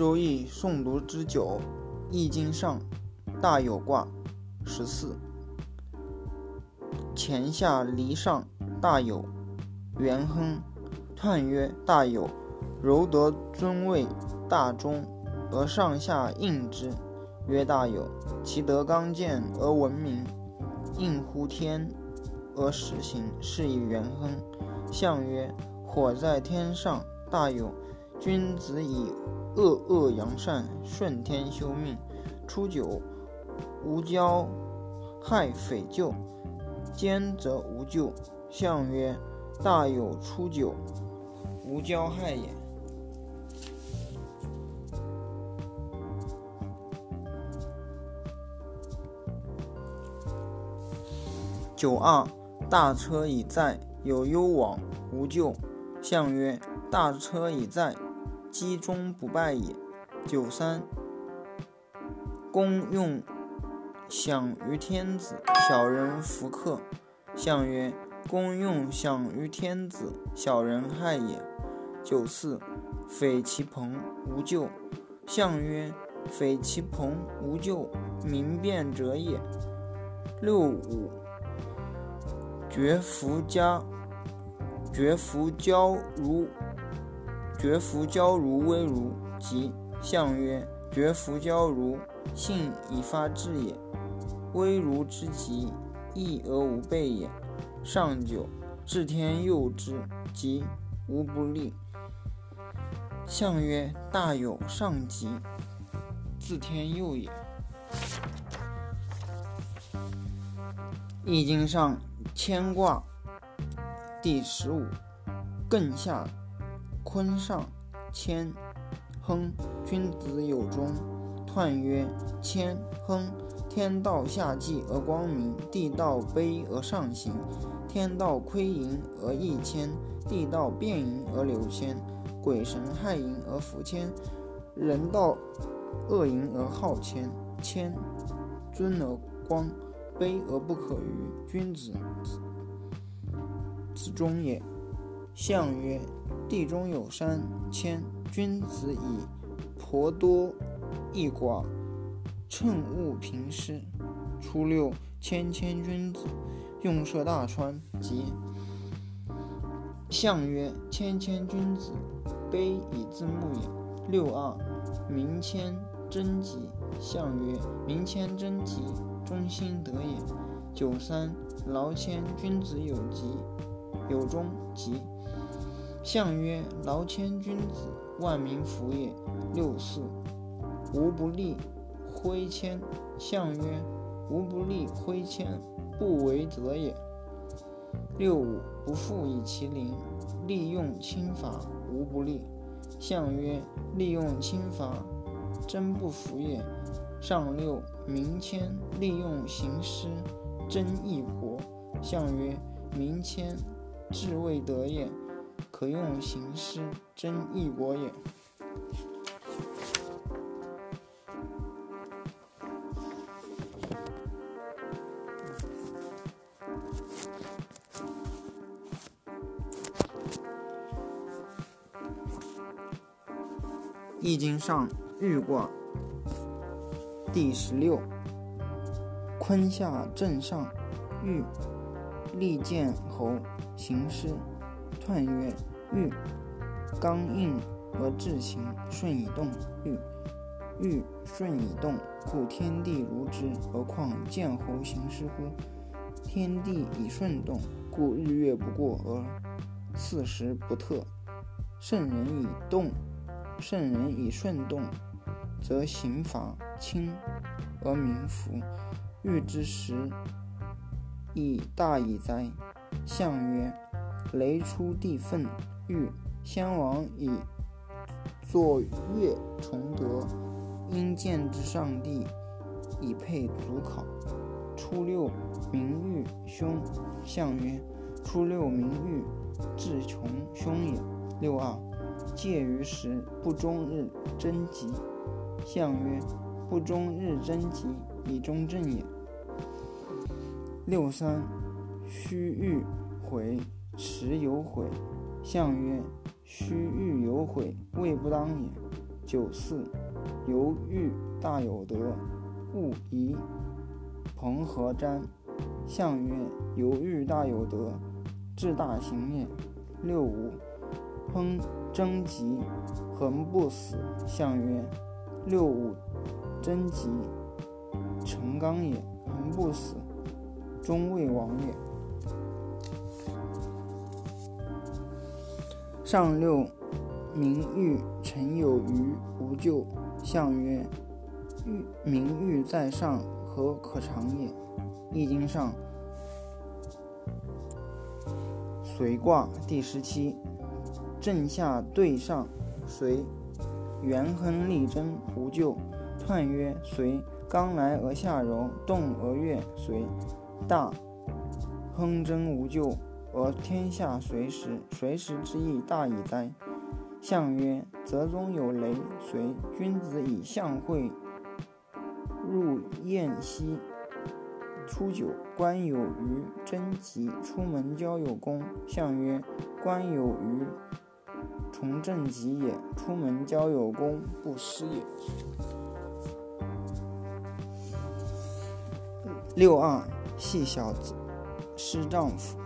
周易诵读之九，易经上大有卦十四，乾下离上大有，元亨，彖曰大有，柔得尊位大中，而上下应之，曰大有。其德刚健而闻名，应乎天而实行，是以元亨。象曰火在天上，大有。君子以恶恶扬善，顺天修命。初九，无骄害匪咎，奸则无咎。象曰：大有初九，无骄害也。九二，大车已载，有攸往，无咎。象曰：大车已载。积中不败也。九三，公用享于天子，小人弗克。象曰：公用享于天子，小人害也。九四，匪其朋，无咎。象曰：匪其朋，无咎，明辩者也。六五，绝夫家，绝夫交如。绝夫交如微如，吉。象曰：绝夫交如，性以发志也。微如之极，义而无备也。上九，治天佑之，吉，无不利。象曰：大有上吉，自天佑也。易经上乾卦第十五，艮下。坤上谦亨，君子有终。彖曰：谦亨，天道下济而光明，地道卑而上行。天道亏盈而益谦，地道变盈而流谦。鬼神害盈而福谦，人道恶盈而好谦。谦，尊而光，卑而不可逾，君子之中也。象曰。地中有山，谦。君子以婆多益寡，乘物平施。初六，谦谦君子，用涉大川。吉。象曰：谦谦君子，卑以自牧也。六二，民谦贞吉。象曰：民谦贞吉，忠心德也。九三，劳谦君子有吉，有终吉。象曰：劳谦君子，万民服也。六四，无不利，挥谦。象曰：无不利，挥谦，不为则也。六五，不复以其邻，利用轻罚，无不利。象曰：利用轻罚，真不服也。上六，民谦，利用行师，真义国。象曰：民谦，治未得也。可用行师，真义国也。易经上玉卦第十六，坤下震上，玉，利见侯，行师。彖曰：玉，刚硬而志行，顺以动。玉，玉顺以动，故天地如之，何况见侯行师乎？天地以顺动，故日月不过而四时不特。圣人以动，圣人以顺动，则刑罚轻而民服。欲之时，以大矣哉！象曰。雷出地愤，欲先王以作乐崇德，因见之上帝，以配祖考。初六，明欲凶。象曰：初六，明欲，至穷凶也。六二，介于时，不终日，贞吉。象曰：不终日，贞吉，以中正也。六三，须欲回。时有悔，象曰：须欲有悔，未不当也。九四，犹豫大有德，勿疑。彭和瞻。相曰：犹豫大有德，志大行也。六五，烹贞吉，恒不死。相曰：六五，贞吉，成刚也，恒不死，终未亡也。上六，名誉臣有余无咎。相曰：欲名誉在上，何可长也？易经上，随卦第十七，正下兑上，随，元亨利贞，无咎。彖曰：随，刚来而下柔，动而悦，随，大，亨贞无咎，而天下随时，随时之意大矣哉！象曰：泽中有雷，随，君子以象会，入宴兮。初九，官有余，贞吉。出门交有功。相曰：官有余，从政吉也；出门交有功，不失也。六二，系小子，失丈夫。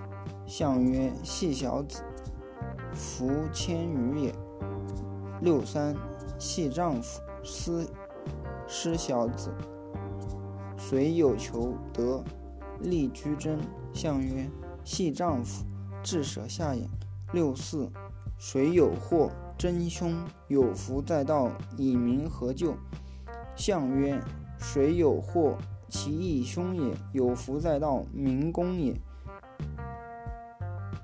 相曰：系小子，夫千余也。六三，系丈夫，失失小子。虽有求得，立居贞。相曰：系丈夫，至舍下也。六四，谁有祸，真凶，有福在道，以民何救？相曰：谁有祸，其义凶也；有福在道，民公也。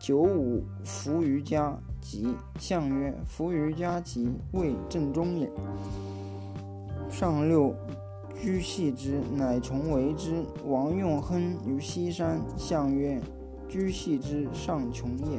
九五，伏于家，吉。象曰：伏于家吉，位正中也。上六。居系之，乃从为之。王用亨于西山。相曰：居系之，上穷也。